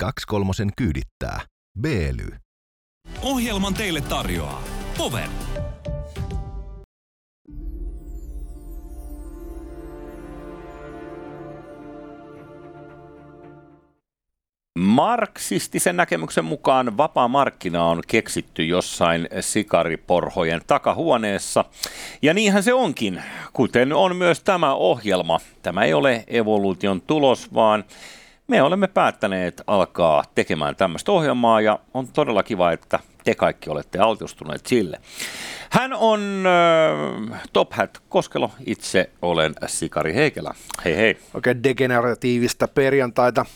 Kaksi kolmosen kyydittää. Beely. Ohjelman teille tarjoaa Power. Marksistisen näkemyksen mukaan vapaa markkina on keksitty jossain sikariporhojen takahuoneessa. Ja niinhän se onkin, kuten on myös tämä ohjelma. Tämä ei ole evoluution tulos, vaan me olemme päättäneet alkaa tekemään tämmöistä ohjelmaa ja on todella kiva, että te kaikki olette altistuneet sille. Hän on äh, Top Hat Koskelo, itse olen Sikari Heikelä. Hei hei. Oikein degeneratiivista perjantaita.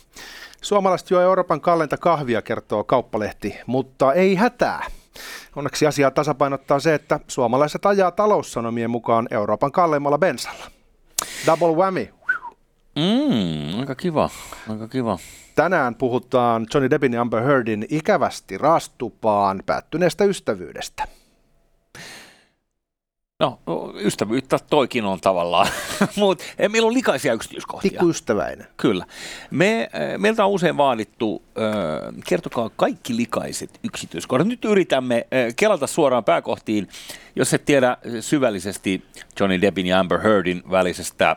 Suomalaiset juo Euroopan kallenta kahvia, kertoo kauppalehti, mutta ei hätää. Onneksi asiaa tasapainottaa se, että suomalaiset ajaa taloussanomien mukaan Euroopan kalleimmalla bensalla. Double whammy. Mm, aika kiva, aika kiva. Tänään puhutaan Johnny Deppin ja Amber Heardin ikävästi raastupaan päättyneestä ystävyydestä. No, ystävyyttä toikin on tavallaan, mutta meillä on likaisia yksityiskohtia. Tikkuystäväinen. Kyllä. Me, meiltä on usein vaadittu, äh, kertokaa kaikki likaiset yksityiskohdat. Nyt yritämme äh, kelata suoraan pääkohtiin. Jos et tiedä syvällisesti Johnny Deppin ja Amber Heardin välisestä äh,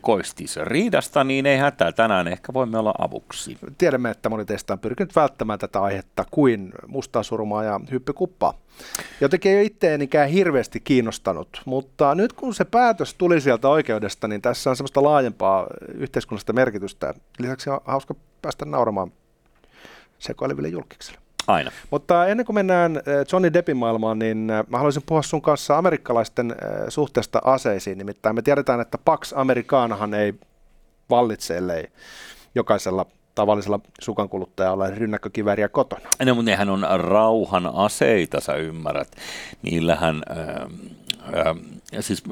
koistisriidasta, niin ei hätää. Tänään ehkä voimme olla avuksi. Tiedämme, että moni teistä on pyrkinyt välttämään tätä aihetta kuin mustaa surmaa ja hyppykuppaa. Jotenkin ei itseänikään hirveästi kiinnostanut, mutta nyt kun se päätös tuli sieltä oikeudesta, niin tässä on semmoista laajempaa yhteiskunnallista merkitystä. Lisäksi on hauska päästä nauramaan sekoileville julkiksille. Aina. Mutta ennen kuin mennään eh, Johnny Deppin maailmaan, niin eh, mä haluaisin puhua sun kanssa amerikkalaisten eh, suhteesta aseisiin. Nimittäin me tiedetään, että Pax Americanahan ei vallitse, ellei jokaisella tavallisella sukankuluttajalla rynnäkkökivääriä kotona. No, mutta nehän on rauhan aseita, sä ymmärrät. Niillähän, äh, äh, siis,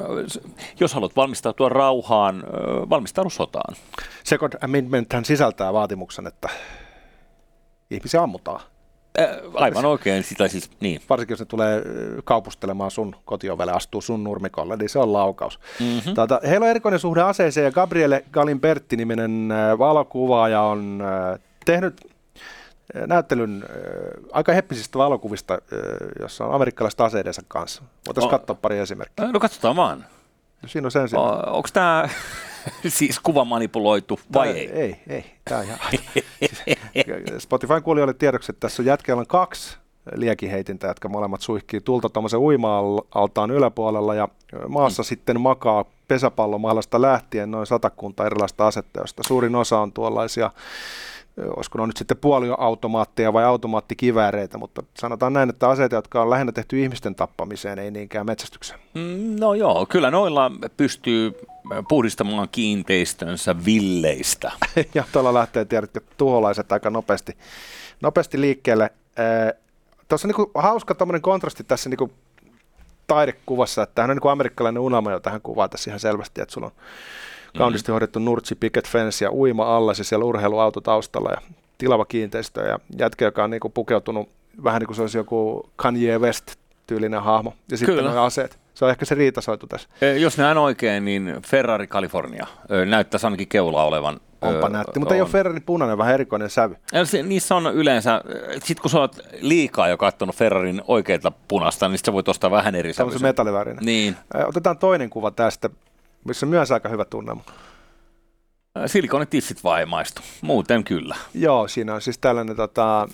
jos haluat valmistautua rauhaan, äh, valmistaudu sotaan. Second Amendment sisältää vaatimuksen, että ihmisiä ammutaan. Äh, aivan oikein, sitä siis, niin. Varsinkin jos ne tulee kaupustelemaan sun kotiovelle, astuu sun nurmikolle, niin se on laukaus. Mm-hmm. Tuota, heillä on erikoinen suhde aseeseen ja Gabriele Galimbertti-niminen valokuvaaja on tehnyt näyttelyn aika heppisistä valokuvista, jossa on amerikkalaiset aseidensa kanssa. Voitaisiin katsoa pari esimerkkiä. No katsotaan vaan. No, siinä on sen Onko tämä siis kuva manipuloitu vai tää, ei? Ei, ei. Tää ihan... Spotifyn kuulijoille tiedoksi, että tässä on jätkällä kaksi liekiheitintä, jotka molemmat suihkii tulta tuommoisen uima-altaan yläpuolella ja maassa mm. sitten makaa pesäpallomaalasta lähtien noin satakunta erilaista asetta, joista suurin osa on tuollaisia olisiko ne nyt sitten puoliautomaatteja vai automaattikivääreitä, mutta sanotaan näin, että aseita, jotka on lähinnä tehty ihmisten tappamiseen, ei niinkään metsästykseen. Mm, no joo, kyllä noilla pystyy puhdistamaan kiinteistönsä villeistä. ja tuolla lähtee, tiedätkö, tuholaiset aika nopeasti, nopeasti liikkeelle. Tuossa on niin hauska tämmöinen kontrasti tässä niin taidekuvassa, että tämähän on niin amerikkalainen unelma, jota hän kuvaa tässä ihan selvästi, että sulla on kauniisti mm-hmm. hoidettu nurtsi, picket fence ja uima alla se siellä urheiluauto taustalla ja tilava kiinteistö ja jätkä, joka on niin kuin pukeutunut vähän niin kuin se olisi joku Kanye West-tyylinen hahmo. Ja sitten Kyllä. nuo aseet. Se on ehkä se riitasoitu tässä. Jos näen oikein, niin Ferrari California näyttäisi ainakin keula olevan Onpa nätti, mutta on. ei ole Ferrari punainen, vähän erikoinen sävy. Se, niissä on yleensä, sit kun sä oot liikaa jo katsonut Ferrarin oikeita punasta, niin sä voit ostaa vähän eri sävyisen. Se metallivärinen. Niin. Otetaan toinen kuva tästä missä on myös aika hyvä tunnelma. Silikonitissit vai maistu? Muuten kyllä. Joo, siinä on siis tällainen tota,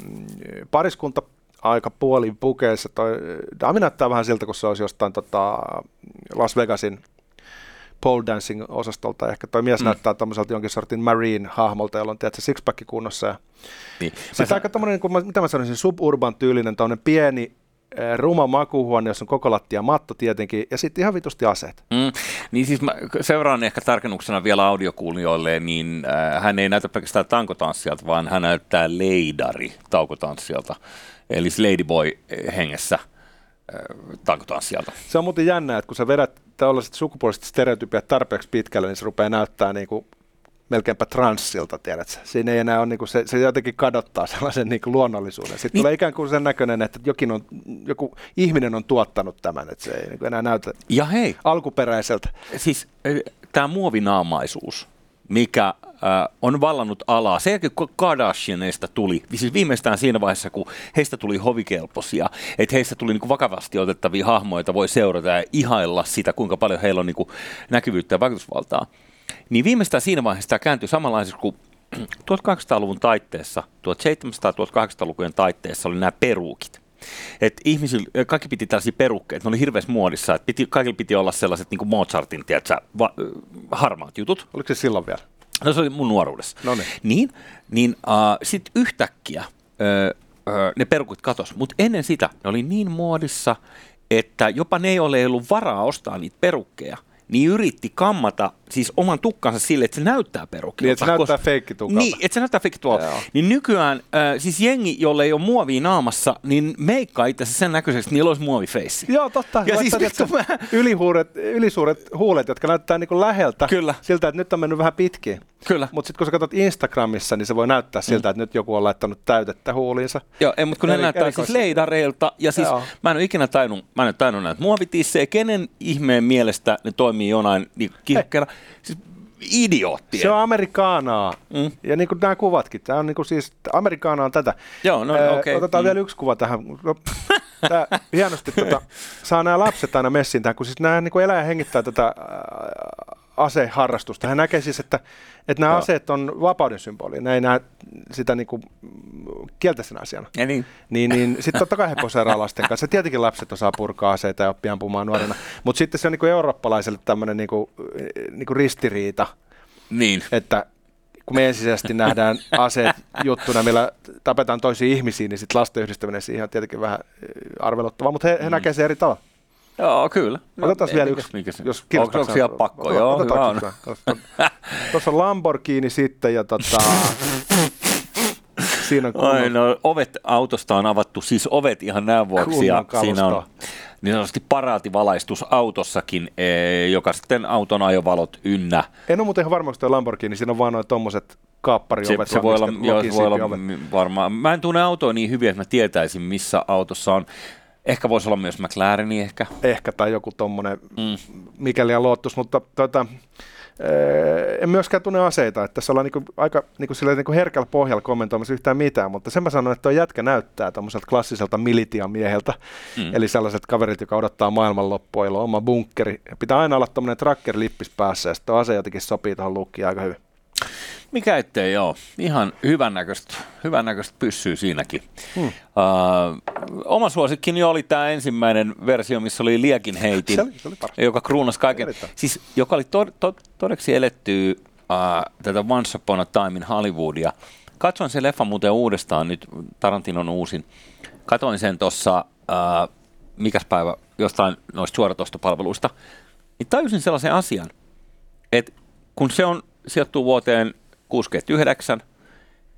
pariskunta aika puolin pukeissa. Toi, Dami näyttää vähän siltä, kun se olisi jostain tota, Las Vegasin pole dancing osastolta. Ehkä toi mies mm. näyttää tämmöiseltä jonkin sortin marine-hahmolta, jolla on tietysti sixpack kunnossa. Ja niin. Sitten aika tämmöinen, mitä mä sanoisin, suburban tyylinen, tämmöinen pieni ruma makuuhuone, jossa on koko lattia matto tietenkin, ja sitten ihan vitusti aseet. Mm, niin siis mä seuraan ehkä tarkennuksena vielä audiokuulijoille, niin äh, hän ei näytä pelkästään tankotanssijalta, vaan hän näyttää leidari taukotanssijalta, eli Ladyboy hengessä äh, tankotanssijalta. Se on muuten jännä, että kun sä vedät tällaiset sukupuoliset stereotypiat tarpeeksi pitkälle, niin se rupeaa näyttää niin kuin melkeinpä transsilta, tiedät Siinä ei enää ole, niin kuin se, se jotenkin kadottaa sellaisen niin kuin luonnollisuuden. Sitten niin. tulee ikään kuin sen näköinen, että jokin on, joku ihminen on tuottanut tämän, että se ei niin kuin enää näytä ja hei, alkuperäiseltä. Siis tämä muovinaamaisuus, mikä äh, on vallannut alaa. Sen jälkeen, kun Kardashianeista tuli, siis viimeistään siinä vaiheessa, kun heistä tuli hovikelpoisia, että heistä tuli niin vakavasti otettavia hahmoja, joita voi seurata ja ihailla sitä, kuinka paljon heillä on niin näkyvyyttä ja vaikutusvaltaa, niin viimeistään siinä vaiheessa tämä kääntyi samanlaiseksi kuin 1800-luvun taitteessa, 1700-1800-lukujen taitteessa oli nämä peruukit. Et ihmisillä, kaikki piti tällaisia perukkeita, ne oli hirveässä muodissa, että piti, kaikilla piti olla sellaiset niin kuin Mozartin, tiedätkö, va, harmaat jutut. Oliko se silloin vielä? No se oli mun nuoruudessa. No niin. Niin, niin uh, sitten yhtäkkiä uh, ne perukut katos, mutta ennen sitä ne oli niin muodissa, että jopa ne ei ole ollut varaa ostaa niitä perukkeja, niin yritti kammata siis oman tukkansa sille, että se näyttää perukilta. Niin, että se näyttää feikkitukalta. Niin, että se näyttää feikkitukalta. Niin nykyään, äh, siis jengi, jolle ei ole muovia naamassa, niin meikkaa itse sen näköiseksi, että niillä olisi muovifeissi. Joo, totta. Ja siis vittu, mä... ylihuuret, ylisuuret huulet, jotka näyttää niin läheltä Kyllä. siltä, että nyt on mennyt vähän pitkin. Kyllä. Mutta sitten kun sä katsot Instagramissa, niin se voi näyttää siltä, mm. että nyt joku on laittanut täytettä huuliinsa. Joo, ei, mutta kun Eri, ne näyttää siis leidareilta, ja siis Joo. mä en ole ikinä tainnut, mä en ole tainnut näitä muovitissejä, kenen ihmeen mielestä ne toimii jonain niin kihkkeena. Siis idioottien. Se on amerikaanaa. Mm. Ja niin kuin nämä kuvatkin. Tämä on niin kuin siis, amerikaana on tätä. Joo, no okei. Okay. Otetaan mm. vielä yksi kuva tähän. No, tää, hienosti tota, saa nämä lapset aina messiin tähän, kun siis nämä niin kuin elää ja hengittää tätä aseharrastusta. Hän näkee siis, että, että nämä Joo. aseet on vapauden symboli. Ne ei näe sitä niin kuin kielteisenä asiana. Ja niin. Niin, niin sitten totta kai he poseeraa lasten kanssa. Tietenkin lapset osaa purkaa aseita ja oppia ampumaan nuorena. Mutta sitten se on niin kuin eurooppalaiselle tämmöinen niin kuin, niin kuin ristiriita. Niin. Että kun me ensisijaisesti nähdään aseet juttuna, millä tapetaan toisia ihmisiä, niin sitten lasten yhdistäminen siihen on tietenkin vähän arveluttavaa, mutta he, he mm. näkevät se eri tavalla. Joo, kyllä. Otetaan vielä yksi, mikä se? jos Onko, onko siellä pakko? Joo, hyvä on. Tuossa on Lamborghini sitten ja tota, siinä on kunnon... Ai, no, ovet autosta on avattu, siis ovet ihan näin vuoksi. Ja siinä on niin sanotusti paraativalaistus autossakin, e, joka sitten auton ajovalot ynnä. En ole muuten ihan varma, että Lamborghini, siinä on vaan noin tuommoiset kaappariovet. Se, se voi olla, joo, se voi olla varmaan. Mä en tunne autoa niin hyvin, että mä tietäisin, missä autossa on. Ehkä voisi olla myös McLareni ehkä. Ehkä, tai joku tuommoinen, mm. mikäli on Lotus, mutta tota, en myöskään tunne aseita, että tässä ollaan niinku aika niinku niinku herkällä pohjalla kommentoimassa yhtään mitään, mutta sen mä sanon, että tuo jätkä näyttää tämmöiseltä klassiselta militiamieheltä, mm. eli sellaiset kaverit, joka odottaa maailmanloppua, jolla on oma bunkkeri. Pitää aina olla tämmöinen tracker-lippis päässä, ja sitten ase jotenkin sopii tuohon lukkiin aika hyvin. Mikä ettei joo. Ihan hyvännäköistä, hyvännäköistä pyssyy siinäkin. Hmm. Uh, oma suosikkini oli tämä ensimmäinen versio, missä oli Liekin heitin, se oli, se oli joka kruunasi kaiken. Siis, joka oli to, to, todeksi eletty uh, tätä Once Upon a Time in Hollywoodia. Katsoin sen leffan muuten uudestaan, nyt Tarantinon uusin. Katoin sen tuossa, uh, mikäs päivä, jostain noista suoratostopalveluista. Niin tajusin sellaisen asian, että kun se on sijoittuu vuoteen 69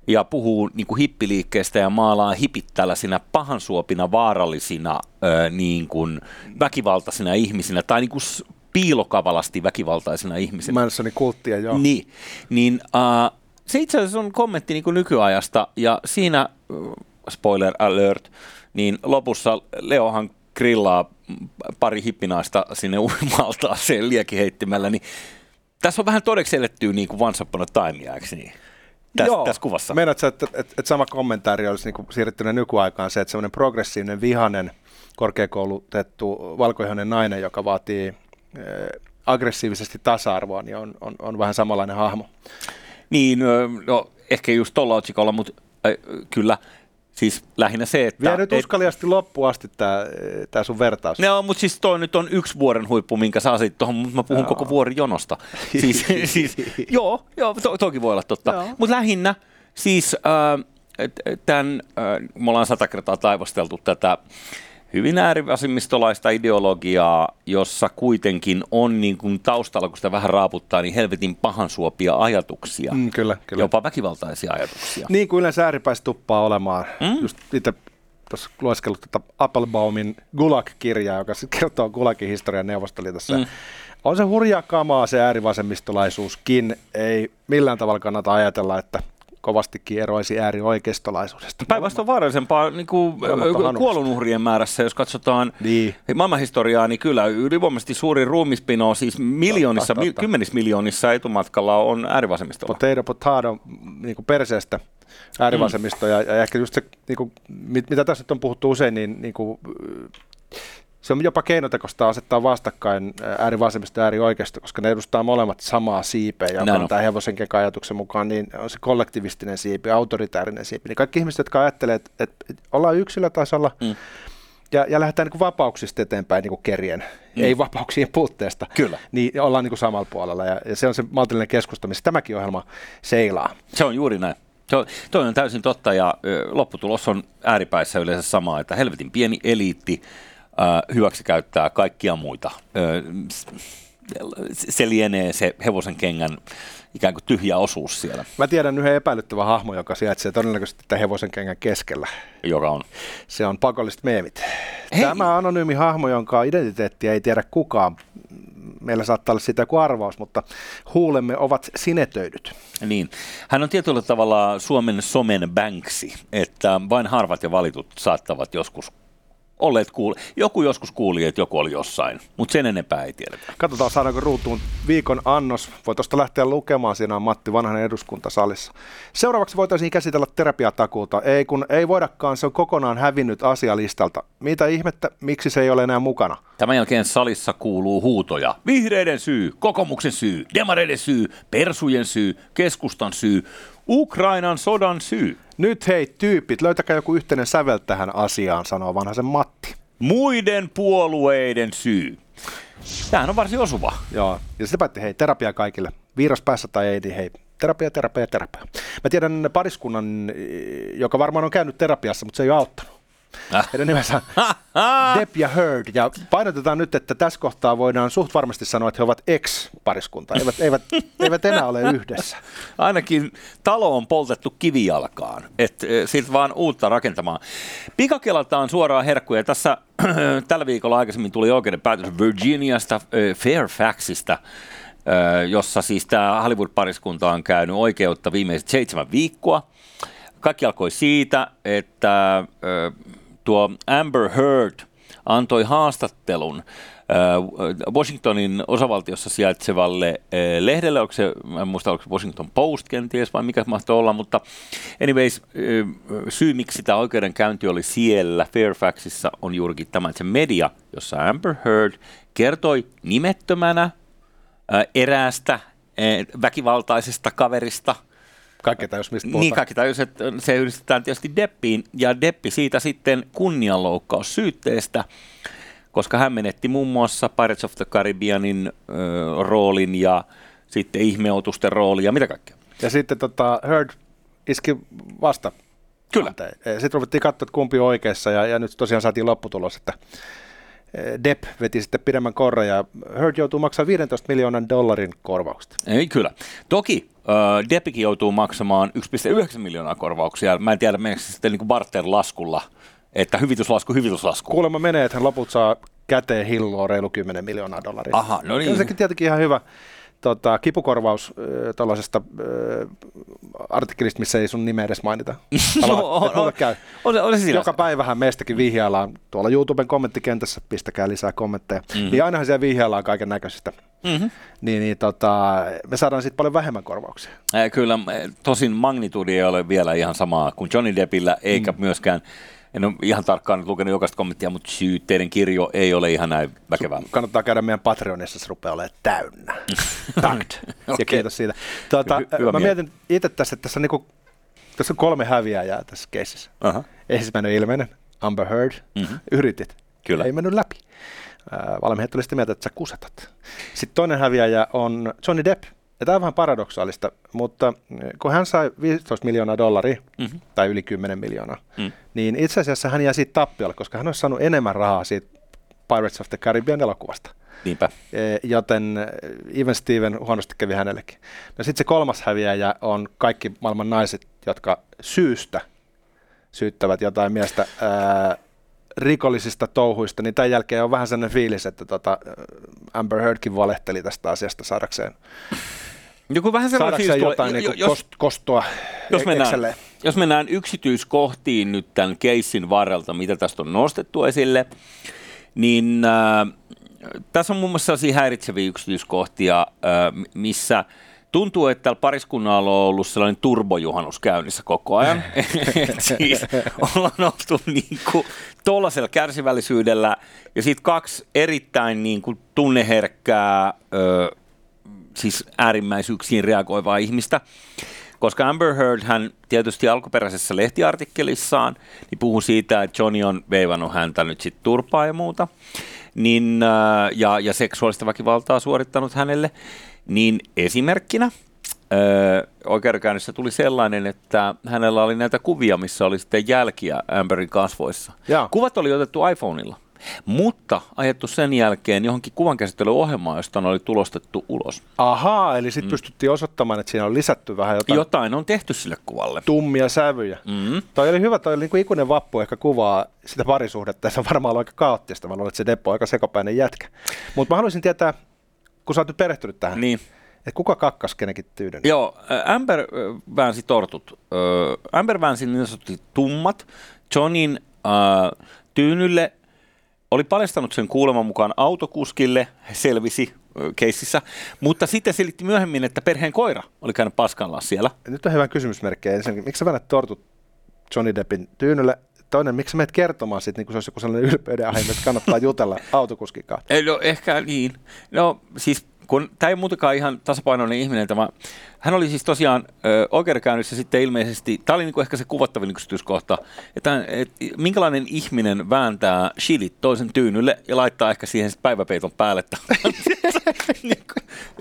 ja puhuu niin kuin hippiliikkeestä ja maalaa hipit tällaisina pahansuopina, vaarallisina, ö, niin kuin väkivaltaisina ihmisinä tai niin kuin piilokavalasti väkivaltaisina ihmisinä. Mä niin kulttia, joo. Niin, niin uh, se itse asiassa on kommentti niin kuin nykyajasta ja siinä, spoiler alert, niin lopussa Leohan grillaa pari hippinaista sinne uimaltaaseen liekiheittimellä, niin tässä on vähän todeksi elettyä niin kuin Once Upon a Time, eikö niin? Tässä, Joo. tässä kuvassa. Meinaatko, että, että, että sama kommentaari olisi niin siirrettynä nykyaikaan se, että semmoinen progressiivinen, vihanen, korkeakoulutettu valkoihoinen nainen, joka vaatii äh, aggressiivisesti tasa-arvoa, niin on, on, on vähän samanlainen hahmo. Niin, no, ehkä just tuolla otsikolla, mutta äh, kyllä Siis lähinnä se, että... Vie nyt uskaliasti et, loppuun asti tämä sun vertaus. No, mutta siis toi nyt on yksi vuoren huippu, minkä sä asit tuohon, mutta mä puhun joo. koko vuoren jonosta. siis, siis, joo, joo to, toki voi olla totta. Mutta lähinnä siis äh, tämän, äh, me ollaan sata kertaa taivasteltu tätä hyvin äärivasemmistolaista ideologiaa, jossa kuitenkin on niin kuin taustalla, kun sitä vähän raaputtaa, niin helvetin pahansuopia ajatuksia. Mm, kyllä, kyllä. Jopa väkivaltaisia ajatuksia. Niin kuin yleensä ääripäistä tuppaa olemaan. Mm? Just itse tuossa lueskellut tätä Applebaumin Gulag-kirjaa, joka kertoo Gulagin historian Neuvostoliitossa. Mm. On se hurjaa kamaa se äärivasemmistolaisuuskin. Ei millään tavalla kannata ajatella, että kovastikin eroisi äärioikeistolaisuudesta. Päinvastoin vaarallisempaa niin kuin, kuolonuhrien määrässä, jos katsotaan Niin. maailmanhistoriaa, niin kyllä ylivoimaisesti suurin ruumispino, siis miljoonissa, Totta, mi, totta. kymmenissä miljoonissa etumatkalla on äärivasemmistolla. Potato potato niin kuin perseestä äärivasemmisto ja, ja ehkä just se, niin kuin, mit, mitä tässä nyt on puhuttu usein, niin, niin kuin, se on jopa keinotekoista asettaa vastakkain äärivasemmisto ja äärioikeisto, koska ne edustaa molemmat samaa siipeä, on on. tämä hevosen ajatuksen mukaan, niin on se kollektivistinen siipi, autoritäärinen siipi. Niin kaikki ihmiset, jotka ajattelee, että, että, ollaan yksilötasolla, Mm. ja, ja lähdetään niin kuin vapauksista eteenpäin niin kuin kerien, mm. ei vapauksien puutteesta, Kyllä. niin ollaan niin kuin samalla puolella. Ja, ja se on se maltillinen keskustelu, missä tämäkin ohjelma seilaa. Se on juuri näin. Se on, toi on täysin totta ja ö, lopputulos on ääripäissä yleensä sama, että helvetin pieni eliitti hyväksi käyttää kaikkia muita. Se lienee se hevosen kengän ikään kuin tyhjä osuus siellä, Mä tiedän yhden epäilyttävän hahmon, joka sijaitsee todennäköisesti tämän hevosen kengän keskellä. joka on. Se on pakolliset meemit. Hei! Tämä anonyymi hahmo, jonka identiteettiä ei tiedä kukaan. Meillä saattaa olla siitä joku arvaus, mutta huulemme ovat sinetöidyt. Niin. Hän on tietyllä tavalla Suomen somen Banksy, että vain harvat ja valitut saattavat joskus olleet kuul- joku joskus kuuli, että joku oli jossain, mutta sen enempää ei tiedetä. Katsotaan saadaanko ruutuun viikon annos. Voi tuosta lähteä lukemaan, siinä on Matti Vanhanen eduskuntasalissa. Seuraavaksi voitaisiin käsitellä terapiatakuuta. Ei kun ei voidakaan, se on kokonaan hävinnyt asialistalta. Mitä ihmettä, miksi se ei ole enää mukana? Tämän jälkeen salissa kuuluu huutoja. Vihreiden syy, kokoomuksen syy, demareiden syy, persujen syy, keskustan syy, Ukrainan sodan syy. Nyt hei tyypit, löytäkää joku yhteinen sävel tähän asiaan, sanoo vanhaisen Matti. Muiden puolueiden syy. Tämähän on varsin osuva. Joo, ja sitä päätti, hei, terapia kaikille. Virus päässä tai ei, niin hei, terapia, terapia, terapia. Mä tiedän pariskunnan, joka varmaan on käynyt terapiassa, mutta se ei ole auttanut. Heidän nimensä on Depp ja Heard. Ja painotetaan nyt, että tässä kohtaa voidaan suht varmasti sanoa, että he ovat ex-pariskunta. Eivät, eivät, eivät enää ole yhdessä. Ainakin talo on poltettu kivijalkaan, että siitä vaan uutta rakentamaan. Pikakelataan suoraan herkkuja. Tässä tällä viikolla aikaisemmin tuli oikeuden päätös Virginiasta, äh, Fairfaxista, äh, jossa siis tämä Hollywood-pariskunta on käynyt oikeutta viimeiset seitsemän viikkoa. Kaikki alkoi siitä, että tuo Amber Heard antoi haastattelun Washingtonin osavaltiossa sijaitsevalle lehdelle, onko se, en muista, onko se Washington Post kenties vai mikä mahtoi olla, mutta anyways, syy miksi tämä oikeudenkäynti oli siellä Fairfaxissa on juurikin tämä, että se media, jossa Amber Heard kertoi nimettömänä eräästä väkivaltaisesta kaverista – Kaikki jos mistä niin, puhutaan. kaikki tajus, että se yhdistetään tietysti Deppiin, ja Deppi siitä sitten kunnianloukkaus syytteestä, koska hän menetti muun muassa Pirates of the Caribbeanin ö, roolin ja sitten ihmeotusten rooli ja mitä kaikkea. Ja sitten tota, Heard iski vasta. Kyllä. Sitten ruvettiin katsoa, että kumpi on oikeassa, ja, ja nyt tosiaan saatiin lopputulos, että Depp veti sitten pidemmän korran, ja Heard joutuu maksamaan 15 miljoonan dollarin korvausta. Ei kyllä. Toki äh, Deppikin joutuu maksamaan 1,9 miljoonaa korvauksia. Mä en tiedä, meneekö se sitten niin barter-laskulla, että hyvityslasku, hyvityslasku. Kuulemma menee, että hän loput saa käteen hilloa reilu 10 miljoonaa dollaria. Aha, no niin. Ja sekin tietenkin ihan hyvä tota, kipukorvaus äh, tuollaisesta äh, artikkelista, missä ei sun nimeä edes mainita. Aloa, No, on, on, käy. on, on se sinänsä. Joka päivähän meistäkin vihjaillaan tuolla YouTuben kommenttikentässä, pistäkää lisää kommentteja, Mhm. mm. niin ainahan siellä vihjaillaan kaiken näköisistä. Mm-hmm. Niin, niin tota, me saadaan sitten paljon vähemmän korvauksia. Äh, Kyllä, tosin magnitudi ei ole vielä ihan samaa kuin Johnny Deppillä, eikä mm. myöskään, en ole ihan tarkkaan nyt lukenut jokaista kommenttia, mutta syytteiden kirjo ei ole ihan näin väkevää. Kannattaa käydä meidän Patreonissa, se rupeaa olemaan täynnä. Tanked. Ja Okei. kiitos siitä. Tuota, Hy- mä mietin itse tässä, että tässä on, niinku, tässä on kolme häviäjää tässä keississä. Aha. Ensimmäinen ilmeinen, Amber Heard. Mhm. Yritit. Kyllä. Ei mennyt läpi. Äh, oli sitä mieltä, että sä kusetat. Sitten toinen häviäjä on Johnny Depp. Ja tämä on vähän paradoksaalista, mutta äh, kun hän sai 15 miljoonaa dollaria, Mhm. tai yli 10 miljoonaa, Mm. niin itse asiassa hän jää siitä tappiolle, koska hän olisi saanut enemmän rahaa siitä Pirates of the Caribbean elokuvasta. Niinpä. E, Joten eh, Even Steven huonosti kävi hänellekin. No sitten se kolmas häviäjä on kaikki maailman naiset, jotka syystä syyttävät jotain miestä ää, rikollisista touhuista, niin tämän jälkeen on vähän sellainen fiilis, että tota, Amber Heardkin valehteli tästä asiasta saadakseen Joku vähän sellainen fiilis jotain jo- jos, kost, kostoa jos, mennään, jos mennään yksityiskohtiin nyt tämän keissin varrelta, mitä tästä on nostettu esille, niin äh, tässä on muun muassa sellaisia häiritseviä yksityiskohtia, äh, missä tuntuu, että tällä pariskunnalla on ollut sellainen turbojuhannus käynnissä koko ajan. Siis ollaan oltu niin kuin tuollaisella kärsivällisyydellä ja sitten kaksi erittäin niin kuin tunneherkkää, ö, siis äärimmäisyyksiin reagoivaa ihmistä. Koska Amber Heard hän tietysti alkuperäisessä lehtiartikkelissaan niin puhui siitä, että Johnny on veivannut häntä nyt sitten turpaa ja muuta, niin, äh, ja, ja seksuaalista väkivaltaa suorittanut hänelle, niin esimerkkinä Öö, oikeudenkäynnissä tuli sellainen, että hänellä oli näitä kuvia, missä oli sitten jälkiä Amberin kasvoissa. Jaa. Kuvat oli otettu iPhoneilla, mutta ajettu sen jälkeen johonkin kuvankäsittelyohjelmaan, josta ne oli tulostettu ulos. Ahaa, eli sitten mm. pystyttiin osoittamaan, että siinä on lisätty vähän jotain Jotain on tehty sille kuvalle. tummia sävyjä. Mm. Toi oli hyvä, toi oli niin kuin ikuinen vappu ehkä kuvaa sitä parisuhdetta, se on varmaan ollut aika kaoottista, mä luulen, että se Deppo on aika sekopäinen jätkä. Mutta mä haluaisin tietää, kun sä oot nyt perehtynyt tähän, Niin. että kuka kakkas kenenkin tyynyn? Joo, Amber väänsi tortut. Amber väänsi niin sanotusti tummat. Johnin äh, tyynylle oli paljastanut sen kuuleman mukaan autokuskille, selvisi keississä, mutta sitten selitti myöhemmin, että perheen koira oli käynyt paskanlaa siellä. Nyt on hyvä kysymysmerkki. Ensinnäkin, miksi sä väännät tortut Johnny Deppin tyynylle? Toinen, miksi sä menet kertomaan siitä, niin kuin se olisi joku sellainen ylpeyden aihe, että kannattaa jutella autokuskin kanssa? Ei, No ehkä niin. No siis kun tämä ei muutenkaan ihan tasapainoinen ihminen, tämä, hän oli siis tosiaan ö, oikeudenkäynnissä sitten ilmeisesti, tämä oli niinku ehkä se kuvattavin yksityiskohta, että et, minkälainen ihminen vääntää shilit toisen tyynylle ja laittaa ehkä siihen sit päiväpeiton päälle. Niinku,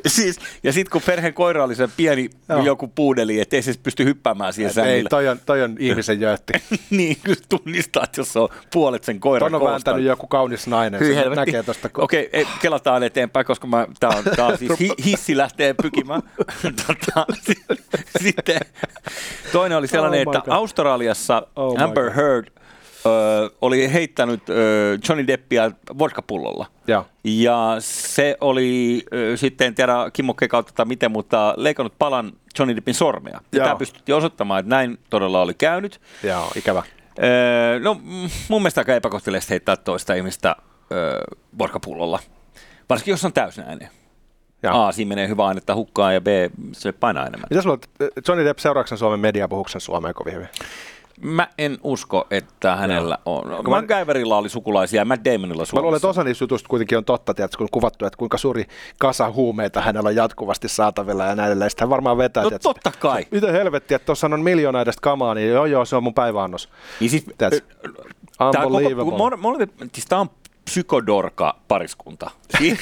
siis, ja sitten kun perheen koira oli se pieni Joo. joku puudeli, ettei se pysty hyppäämään siihen Et ei, sängille. toi on, toi on ihmisen jöötti. niin, kyllä tunnistaa, että jos on puolet sen koiran Ton on vääntänyt joku kaunis nainen. Hyi Se näkee tosta. Okei, ei, kelataan eteenpäin, koska mä, tää on, tää on siis hi, hissi lähtee pykimään. tota, si- sitten toinen oli sellainen, Oh että God. Australiassa Oh Amber. Heard ö, oli heittänyt ö, Johnny Deppia vodkapullolla. Joo. Ja se oli ö, sitten, en tiedä kimmokkeen kautta tai miten, mutta leikannut palan Johnny Deppin sormea. Ja tämä pystyttiin osoittamaan, että näin todella oli käynyt. Joo, ikävä. Öö, no mun mielestä aika epäkohteliasta heittää toista ihmistä öö, vodkapullolla. Varsinkin jos on täysnäinen. Joo. A, siinä menee hyvä ainetta hukkaan ja B, se painaa enemmän. Mitä sulla on, Johnny Depp seuraavaksi Suomen media puhuksen Suomeen kovin hyvin? Mä en usko, että hänellä on. Kun MacGyverilla oli sukulaisia ja Matt Damonilla Mä luulen, että Suomessa. osa niistä jutuista kuitenkin on totta, tiedätkö, kun on kuvattu, että kuinka suuri kasa huumeita hänellä on jatkuvasti saatavilla ja näin edelleen. Sitten varmaan vetää, No tiedätkö, totta kai. Mitä helvettiä, että tuossa on miljoona edestä kamaa, niin joo joo, se on mun päiväannos. Niin siis, Tiedätkö? Koko, mole, mole, siis tää on psykodorka pariskunta. Siis,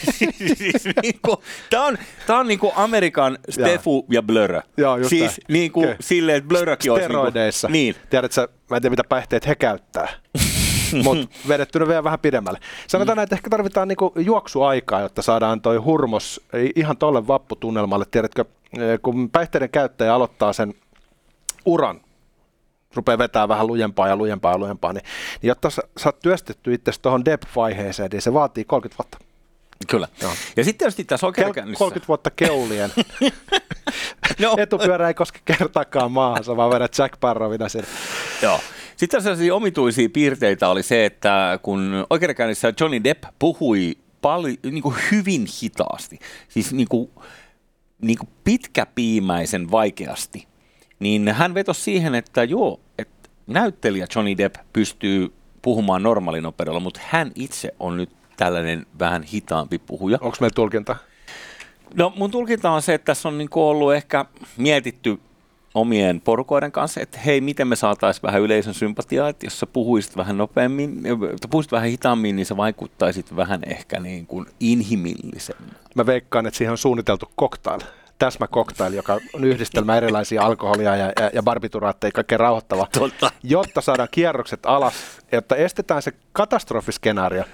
siis niinku, tää on, tää on niinku Amerikan Stefu ja Blörö. Joo, just siis näin. niinku Okei. silleen, että Blörökin olisi Steroideissa. Niinku, niin. Tiedätkö, mä en tiedä mitä päihteet he käyttää. Mutta vedettynä vielä vähän pidemmälle. Sanotaan, että ehkä tarvitaan niinku juoksuaikaa, jotta saadaan toi hurmos ihan tolle vapputunnelmalle. Tiedätkö, kun päihteiden käyttäjä aloittaa sen uran, rupeaa vetää vähän lujempaa ja lujempaa ja lujempaa, niin, niin jotta sä, sä oot työstetty itse tuohon depth-vaiheeseen, niin se vaatii 30 vuotta. Kyllä. Joo. Ja sitten tietysti tässä Kel- oikeudenkäynnissä. 30 vuotta keulien. No. Etupyörä ei koske kertaakaan maahan, sä vaan vedät Jack Barrowina sen. Joo. Sitten sellaisia omituisia piirteitä oli se, että kun oikeudenkäynnissä Johnny Depp puhui paljon, niin kuin hyvin hitaasti, siis niin kuin, niin kuin pitkäpiimäisen vaikeasti, niin hän vetosi siihen, että joo, että näyttelijä Johnny Depp pystyy puhumaan normaalinopeudella, mutta hän itse on nyt tällainen vähän hitaampi puhuja. Onko meillä tulkinta? No mun tulkinta on se, että tässä on niinku ollut ehkä mietitty omien porukoiden kanssa, että hei, miten me saataisiin vähän yleisön sympatiaa, että jos sä puhuisit vähän nopeammin, äh, puhuisit vähän hitaammin, niin sä vaikuttaisit vähän ehkä niin kuin inhimillisemmin. Mä veikkaan, että siihen on suunniteltu cocktail. Täsmä cocktail, joka on yhdistelmä erilaisia alkoholia ja, ja, ja barbituraatteja, kaikkein rauhoittava, Totta. jotta saadaan kierrokset alas, jotta estetään se katastrofiskenaario,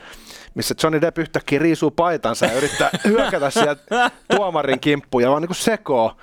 missä Johnny Depp yhtäkkiä riisuu paitansa ja yrittää hyökätä sieltä tuomarin kimppuun ja vaan niin kuin sekoo.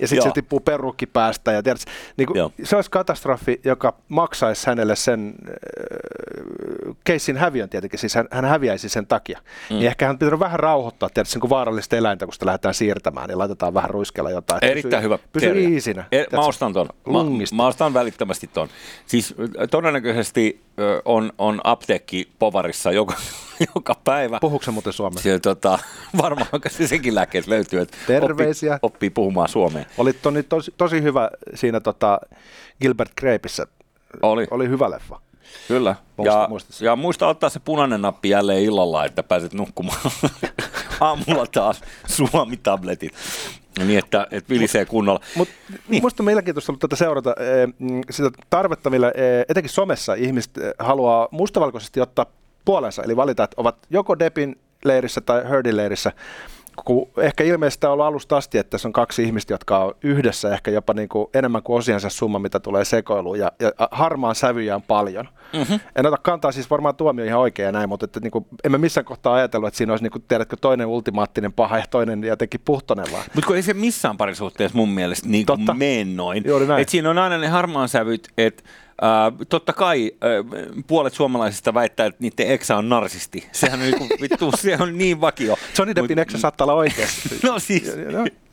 Ja sitten se tippuu perukki päästä. Ja tiedät, niin kuin, se olisi katastrofi, joka maksaisi hänelle sen äh, keissin häviön tietenkin, siis hän, hän häviäisi sen takia, mm. niin ehkä hän pitänyt vähän rauhoittaa tietysti niin vaarallista eläintä, kun sitä lähdetään siirtämään, niin laitetaan vähän ruiskella jotain. Erittäin pysyy- hyvä. Teoria. iisinä. E, mä ostan ton. Mä, Lungista. mä ostan välittömästi ton. Siis ö, todennäköisesti ö, on, on apteekki Povarissa joka, joka päivä. Puhuuko muuten suomea? Se, tota, varmaan se senkin lääkkeet löytyy, että Terveisiä. Oppii, oppii puhumaan suomea. Oli toni, tosi, tosi hyvä siinä tota, Gilbert Grapeissa. Oli. Oli hyvä leffa. Kyllä. Muista- Ja, muista ja muista ottaa se punainen nappi jälleen illalla, että pääset nukkumaan aamulla taas Suomi-tabletit. Niin, että, että vilisee kunnolla. Mutta niin. minusta on mielenkiintoista ollut tätä seurata eh, mm, sitä tarvetta, millä eh, etenkin somessa ihmiset eh, haluaa mustavalkoisesti ottaa puolensa, eli valita, että ovat joko Depin leirissä tai Herdin leirissä, kun ehkä ilmeisesti on ollut alusta asti, että tässä on kaksi ihmistä, jotka on yhdessä ehkä jopa niin kuin enemmän kuin osiansa summa, mitä tulee sekoiluun, ja, ja harmaan sävyjä on paljon. Mm-hmm. En ota kantaa, siis varmaan tuomio ihan oikein ja näin, mutta että niin kuin, en mä missään kohtaa ajatellut, että siinä olisi niin kuin, tiedätkö, toinen ultimaattinen paha ja toinen jotenkin puhtoinen vaan. Mutta kun ei se missään parisuhteessa mun mielestä niin Totta. kuin mene noin. Juuri näin. Et siinä on aina ne harmaan sävyt, että äh, totta kai äh, puolet suomalaisista väittää, että niiden eksä on narsisti. Sehän on, niinku, vittu, se on niin vakio. Johnny Deppin eksä saattaa olla oikeasti. No siis,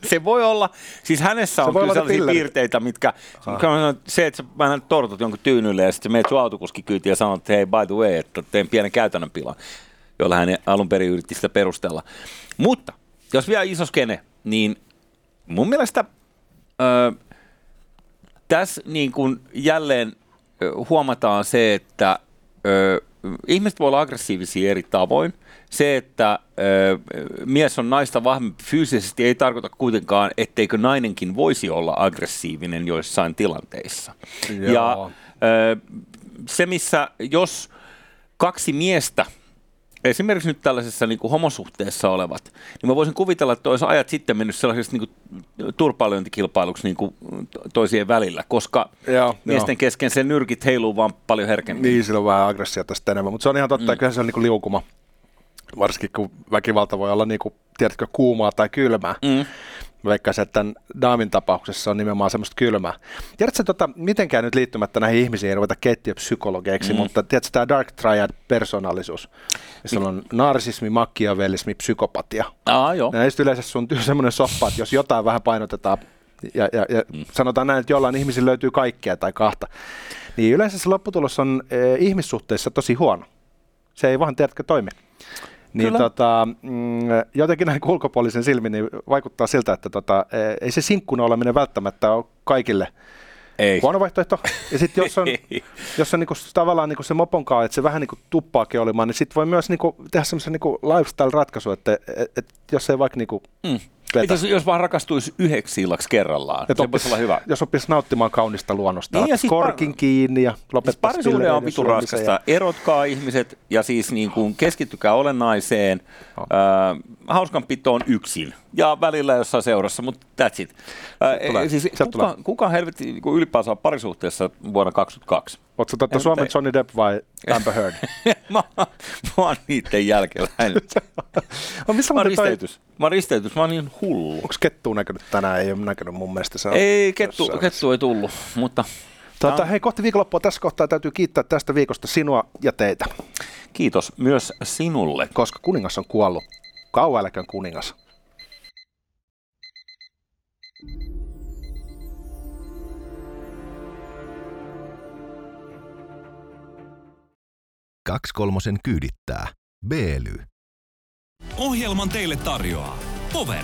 se voi olla, siis hänessä Se on voi kyllä sellaisia pillerit. piirteitä, mitkä, se, että sä vähän tortut jonkun tyynylle ja sitten meet sun autokuskikyytiin ja sanot, että hei by the way, että teen pienen käytännön pilan, jolla hän alun perin yritti sitä perustella. Mutta, jos vielä iso skene, niin mun mielestä ö, tässä niin kuin jälleen huomataan se, että ö, ihmiset voi olla aggressiivisia eri tavoin. Se, että ö, mies on naista vahvempi fyysisesti, ei tarkoita kuitenkaan, etteikö nainenkin voisi olla aggressiivinen joissain tilanteissa. Joo. Ja ö, se, missä jos kaksi miestä esimerkiksi nyt tällaisessa niin kuin homosuhteessa olevat, niin mä voisin kuvitella, että olisi ajat sitten mennyt sellaisesta niin kuin turpailiointikilpailuksi niin kuin toisien välillä, koska Joo, miesten joo. kesken se nyrkit heiluu vaan paljon herkemmin. Niin, sillä on vähän aggressiota sitten enemmän, mutta se on ihan totta, mm. kyllähän se on niinku liukuma. Varsinkin kun väkivalta voi olla, niinku, tiedätkö, kuumaa tai kylmää. Mm. Veikkaisin, että tämän Daamin tapauksessa on nimenomaan semmoista kylmää. Tiedätkö, tota, mitenkään nyt liittymättä näihin ihmisiin ei ruveta kettiöpsykologeiksi, mm. mutta tiedätkö tämä Dark Triad-persoonallisuus? Jossa on narsismi, makiavellismi, psykopatia. Aa, joo. Näistä yleensä syntyy semmoinen soppa, että jos jotain vähän painotetaan ja, ja, ja mm. sanotaan näin, että jollain ihmisillä löytyy kaikkea tai kahta, niin yleensä se lopputulos on e, ihmissuhteissa tosi huono. Se ei vaan, tiedätkö, toimi. Niin Kyllä. tota, mm, jotenkin näin ulkopuolisen silmin niin vaikuttaa siltä, että tota, e, ei se sinkkuna oleminen välttämättä ole kaikille Ei. huono vaihtoehto. Ja sitten jos on, jos on niinku tavallaan niinku se moponkaa, että se vähän niinku tuppaa keolimaan, niin sitten voi myös niinku tehdä semmoisen niinku lifestyle-ratkaisu, että et, et, jos ei vaikka niinku Mm. Et Jos, jos vaan rakastuisi yhdeksi illaksi kerrallaan, Et se oppis- olla hyvä. Jos oppisi nauttimaan kaunista luonnosta, Niin, ja sit korkin par- kiinni ja Siis lopettaisi parisuhde on vitu raskasta. Erotkaa ihmiset ja siis niin kuin keskittykää olennaiseen. Äh, hauskanpitoon yksin ja välillä jossain seurassa, mutta that's it. Äh, tulee. siis kuka, kuka helvetti niin ylipäänsä on parisuhteessa vuonna 2022? Oletko En- Suomen. Johnny Depp vai Amber Heard? mä, mä oon niiden jälkeläinen. on missä Mä oon muuten toi, risteytys. Mä oon risteytys. Mä oon niin hullu. onko kettua näkynyt tänään? Ei ole näkynyt mun mielestä. Se Ei, kettu, kettu ei tullut, mutta Tota, hei, kohti viikonloppua tässä kohtaa täytyy kiittää tästä viikosta sinua ja teitä, kiitos myös sinulle. koska kuningas on kuollut. Kauan kuningas. Kaksi kolmosen kyydittää. B-ly. Ohjelman teille tarjoaa Power.